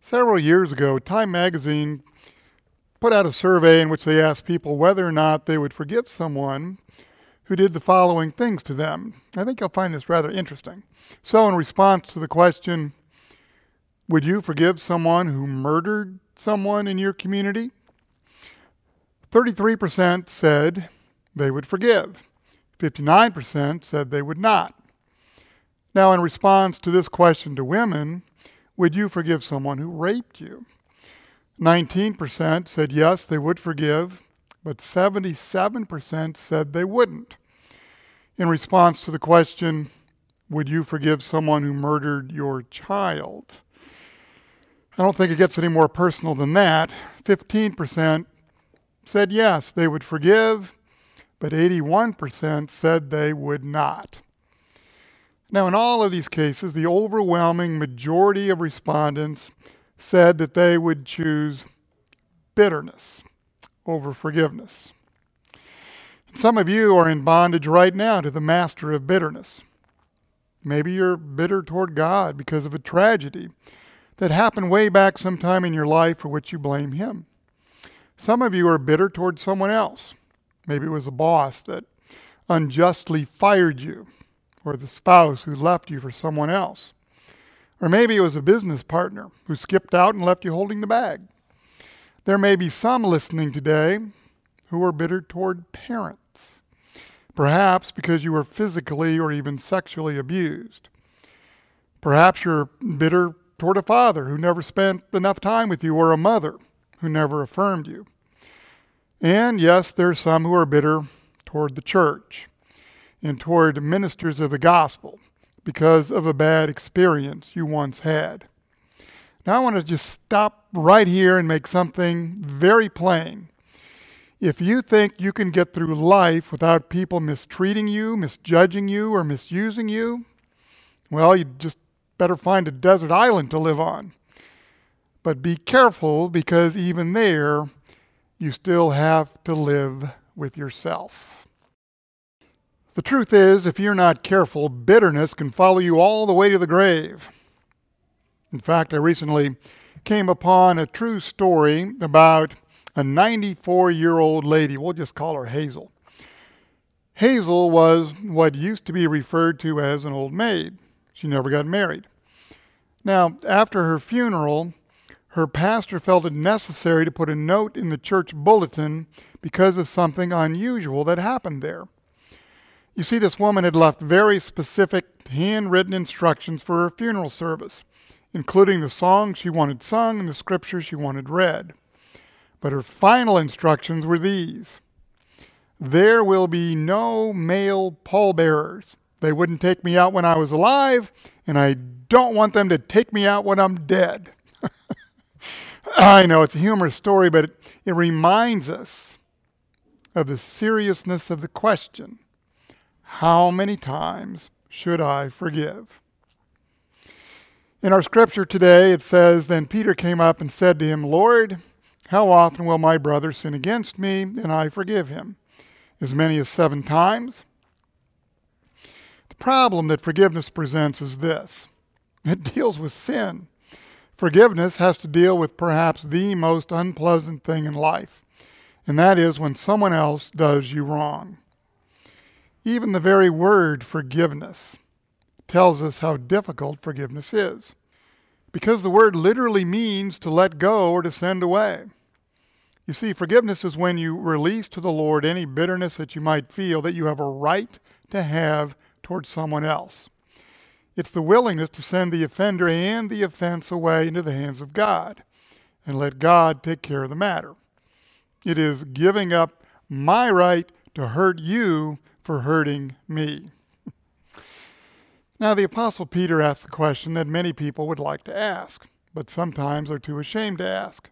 Several years ago, Time magazine put out a survey in which they asked people whether or not they would forgive someone who did the following things to them. I think you'll find this rather interesting. So, in response to the question, would you forgive someone who murdered someone in your community? 33% said they would forgive. 59% said they would not. Now, in response to this question to women, would you forgive someone who raped you? 19% said yes, they would forgive, but 77% said they wouldn't. In response to the question, would you forgive someone who murdered your child? I don't think it gets any more personal than that. 15% said yes, they would forgive, but 81% said they would not. Now, in all of these cases, the overwhelming majority of respondents said that they would choose bitterness over forgiveness. Some of you are in bondage right now to the master of bitterness. Maybe you're bitter toward God because of a tragedy that happened way back sometime in your life for which you blame Him. Some of you are bitter toward someone else. Maybe it was a boss that unjustly fired you, or the spouse who left you for someone else. Or maybe it was a business partner who skipped out and left you holding the bag. There may be some listening today who are bitter toward parents, perhaps because you were physically or even sexually abused. Perhaps you're bitter toward a father who never spent enough time with you, or a mother who never affirmed you. And yes, there are some who are bitter toward the church and toward ministers of the gospel because of a bad experience you once had. Now, I want to just stop right here and make something very plain. If you think you can get through life without people mistreating you, misjudging you, or misusing you, well, you just better find a desert island to live on. But be careful because even there, you still have to live with yourself. The truth is, if you're not careful, bitterness can follow you all the way to the grave. In fact, I recently came upon a true story about a 94 year old lady. We'll just call her Hazel. Hazel was what used to be referred to as an old maid. She never got married. Now, after her funeral, her pastor felt it necessary to put a note in the church bulletin because of something unusual that happened there. You see, this woman had left very specific handwritten instructions for her funeral service, including the song she wanted sung and the scripture she wanted read. But her final instructions were these There will be no male pallbearers. They wouldn't take me out when I was alive, and I don't want them to take me out when I'm dead. I know it's a humorous story, but it, it reminds us of the seriousness of the question how many times should I forgive? In our scripture today, it says, Then Peter came up and said to him, Lord, how often will my brother sin against me and I forgive him? As many as seven times? The problem that forgiveness presents is this it deals with sin. Forgiveness has to deal with perhaps the most unpleasant thing in life, and that is when someone else does you wrong. Even the very word forgiveness tells us how difficult forgiveness is, because the word literally means to let go or to send away. You see, forgiveness is when you release to the Lord any bitterness that you might feel that you have a right to have towards someone else. It's the willingness to send the offender and the offense away into the hands of God and let God take care of the matter. It is giving up my right to hurt you for hurting me. now, the Apostle Peter asks a question that many people would like to ask, but sometimes are too ashamed to ask.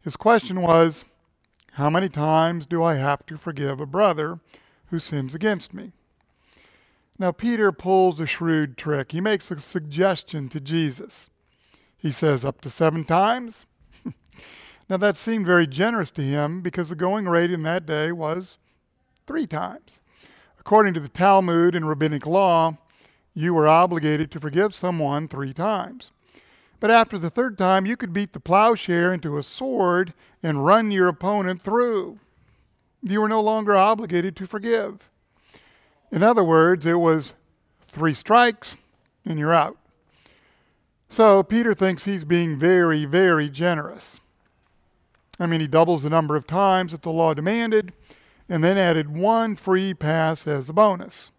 His question was, How many times do I have to forgive a brother who sins against me? Now, Peter pulls a shrewd trick. He makes a suggestion to Jesus. He says, up to seven times. now, that seemed very generous to him because the going rate in that day was three times. According to the Talmud and rabbinic law, you were obligated to forgive someone three times. But after the third time, you could beat the plowshare into a sword and run your opponent through. You were no longer obligated to forgive. In other words, it was three strikes and you're out. So Peter thinks he's being very, very generous. I mean, he doubles the number of times that the law demanded and then added one free pass as a bonus.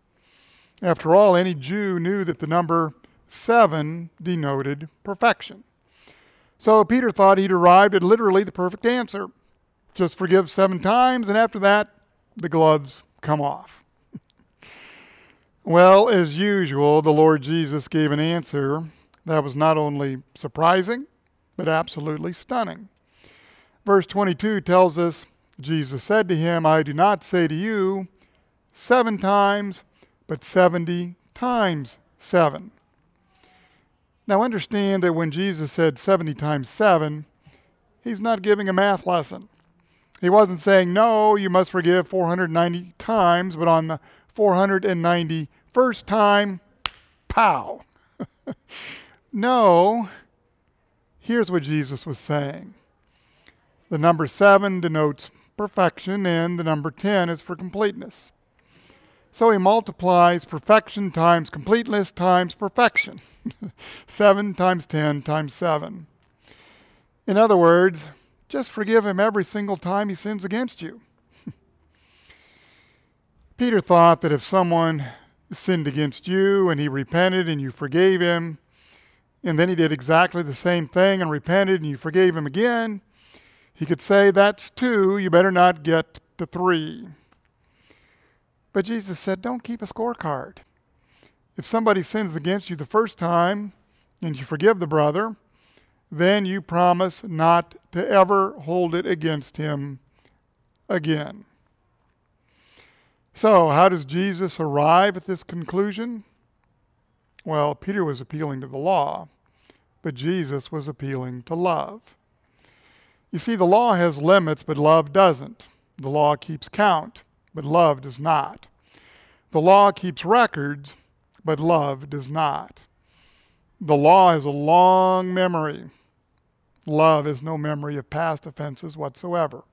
After all, any Jew knew that the number seven denoted perfection. So Peter thought he'd arrived at literally the perfect answer. Just forgive seven times, and after that, the gloves come off. well, as usual, the Lord Jesus gave an answer that was not only surprising, but absolutely stunning. Verse 22 tells us Jesus said to him, I do not say to you seven times, but 70 times seven. Now understand that when Jesus said 70 times 7, he's not giving a math lesson. He wasn't saying, no, you must forgive 490 times, but on the 491st time, pow. no, here's what Jesus was saying. The number 7 denotes perfection, and the number 10 is for completeness. So he multiplies perfection times completeness times perfection. 7 times 10 times 7. In other words, just forgive him every single time he sins against you. Peter thought that if someone sinned against you and he repented and you forgave him, and then he did exactly the same thing and repented and you forgave him again, he could say, That's two, you better not get to three. But Jesus said, don't keep a scorecard. If somebody sins against you the first time and you forgive the brother, then you promise not to ever hold it against him again. So, how does Jesus arrive at this conclusion? Well, Peter was appealing to the law, but Jesus was appealing to love. You see, the law has limits, but love doesn't. The law keeps count but love does not. The law keeps records, but love does not. The law has a long memory. Love has no memory of past offenses whatsoever.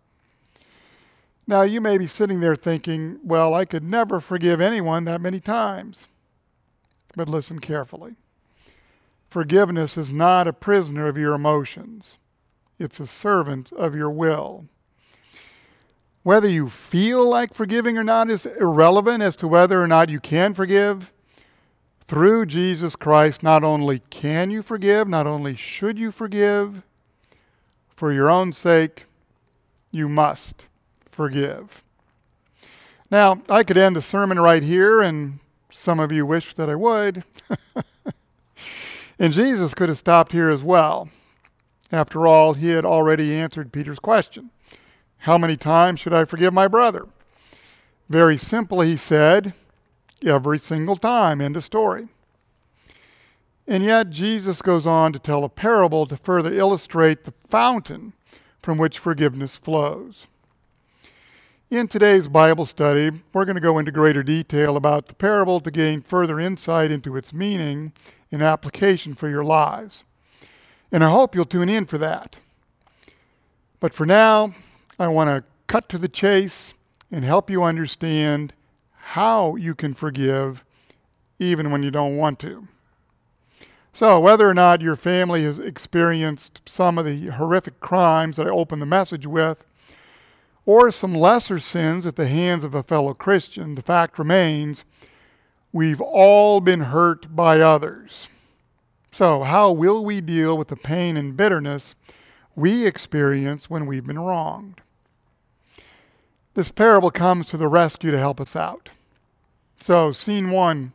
Now, you may be sitting there thinking, well, I could never forgive anyone that many times. But listen carefully. Forgiveness is not a prisoner of your emotions, it's a servant of your will. Whether you feel like forgiving or not is irrelevant as to whether or not you can forgive. Through Jesus Christ, not only can you forgive, not only should you forgive, for your own sake, you must forgive. Now, I could end the sermon right here, and some of you wish that I would. and Jesus could have stopped here as well. After all, he had already answered Peter's question. How many times should I forgive my brother? Very simply, he said, every single time. End of story. And yet, Jesus goes on to tell a parable to further illustrate the fountain from which forgiveness flows. In today's Bible study, we're going to go into greater detail about the parable to gain further insight into its meaning and application for your lives. And I hope you'll tune in for that. But for now, I want to cut to the chase and help you understand how you can forgive even when you don't want to. So, whether or not your family has experienced some of the horrific crimes that I opened the message with, or some lesser sins at the hands of a fellow Christian, the fact remains we've all been hurt by others. So, how will we deal with the pain and bitterness we experience when we've been wronged? This parable comes to the rescue to help us out. So, scene one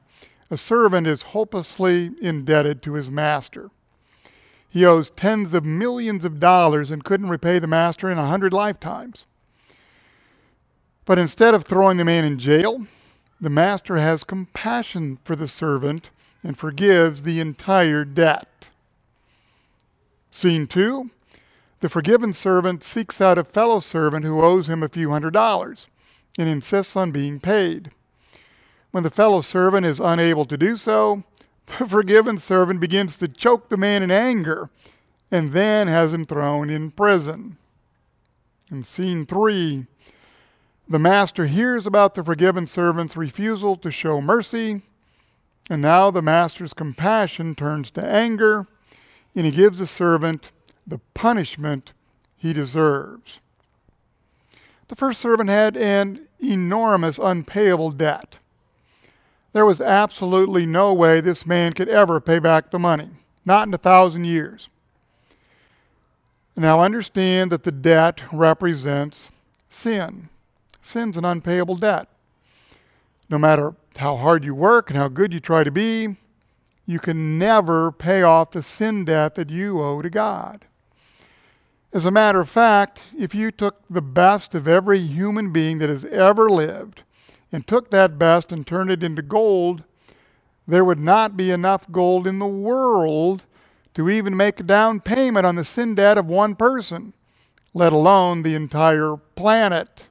a servant is hopelessly indebted to his master. He owes tens of millions of dollars and couldn't repay the master in a hundred lifetimes. But instead of throwing the man in jail, the master has compassion for the servant and forgives the entire debt. Scene two the forgiven servant seeks out a fellow servant who owes him a few hundred dollars and insists on being paid. When the fellow servant is unable to do so, The forgiven servant begins to choke the man in anger and then has him thrown in prison. In scene three, the master hears about the forgiven servant's refusal to show mercy, and now the master's compassion turns to anger, and he gives the servant the punishment he deserves. The first servant had an enormous unpayable debt. There was absolutely no way this man could ever pay back the money, not in a thousand years. Now understand that the debt represents sin. Sin's an unpayable debt. No matter how hard you work and how good you try to be, you can never pay off the sin debt that you owe to God. As a matter of fact, if you took the best of every human being that has ever lived and took that best and turned it into gold, there would not be enough gold in the world to even make a down payment on the sin debt of one person, let alone the entire planet.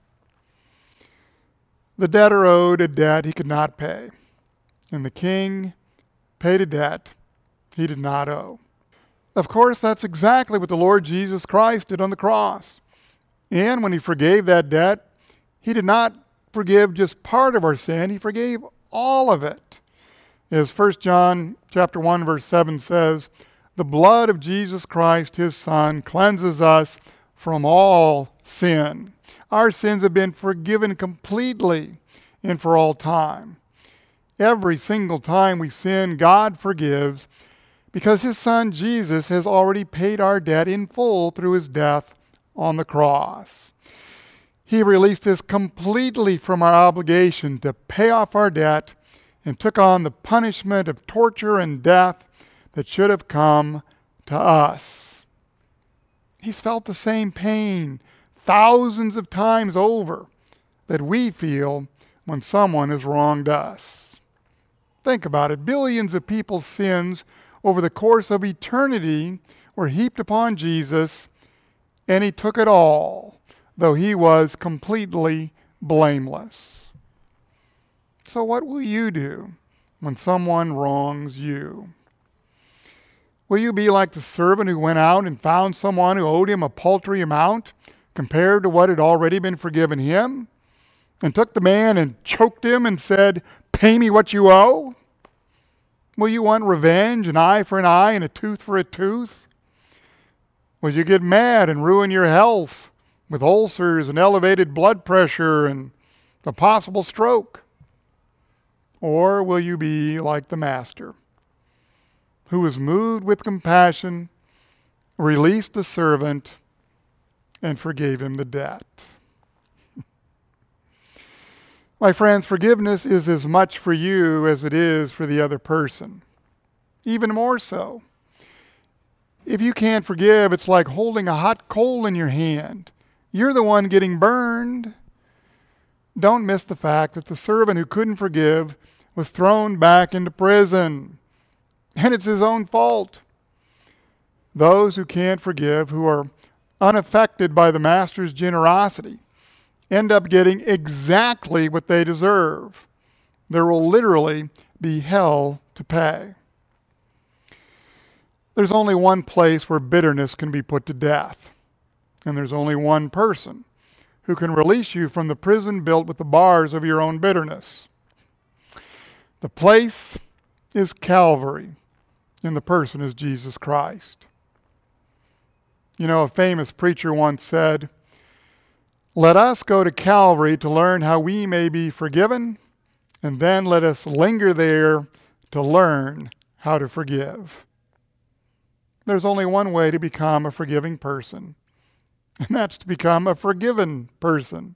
The debtor owed a debt he could not pay, and the king paid a debt he did not owe. Of course, that's exactly what the Lord Jesus Christ did on the cross. And when he forgave that debt, he did not forgive just part of our sin, he forgave all of it. As 1 John chapter 1 verse 7 says, the blood of Jesus Christ his son cleanses us from all sin. Our sins have been forgiven completely and for all time. Every single time we sin, God forgives because his son Jesus has already paid our debt in full through his death on the cross. He released us completely from our obligation to pay off our debt and took on the punishment of torture and death that should have come to us. He's felt the same pain thousands of times over that we feel when someone has wronged us. Think about it. Billions of people's sins over the course of eternity were heaped upon Jesus, and he took it all, though he was completely blameless. So, what will you do when someone wrongs you? Will you be like the servant who went out and found someone who owed him a paltry amount compared to what had already been forgiven him, and took the man and choked him and said, Pay me what you owe? Will you want revenge, an eye for an eye and a tooth for a tooth? Will you get mad and ruin your health with ulcers and elevated blood pressure and a possible stroke? Or will you be like the Master, who was moved with compassion, released the servant, and forgave him the debt. My friends, forgiveness is as much for you as it is for the other person, even more so. If you can't forgive, it's like holding a hot coal in your hand. You're the one getting burned. Don't miss the fact that the servant who couldn't forgive was thrown back into prison. And it's his own fault. Those who can't forgive, who are unaffected by the master's generosity, end up getting exactly what they deserve. There will literally be hell to pay. There's only one place where bitterness can be put to death, and there's only one person who can release you from the prison built with the bars of your own bitterness. The place is Calvary, and the person is Jesus Christ. You know, a famous preacher once said, Let us go to Calvary to learn how we may be forgiven, and then let us linger there to learn how to forgive. There's only one way to become a forgiving person, and that's to become a forgiven person.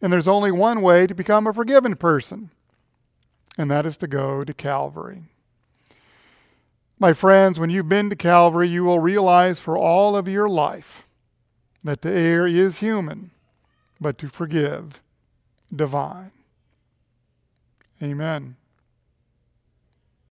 And there's only one way to become a forgiven person, and that is to go to Calvary. My friends, when you've been to Calvary, you will realize for all of your life that to err is human, but to forgive, divine. Amen.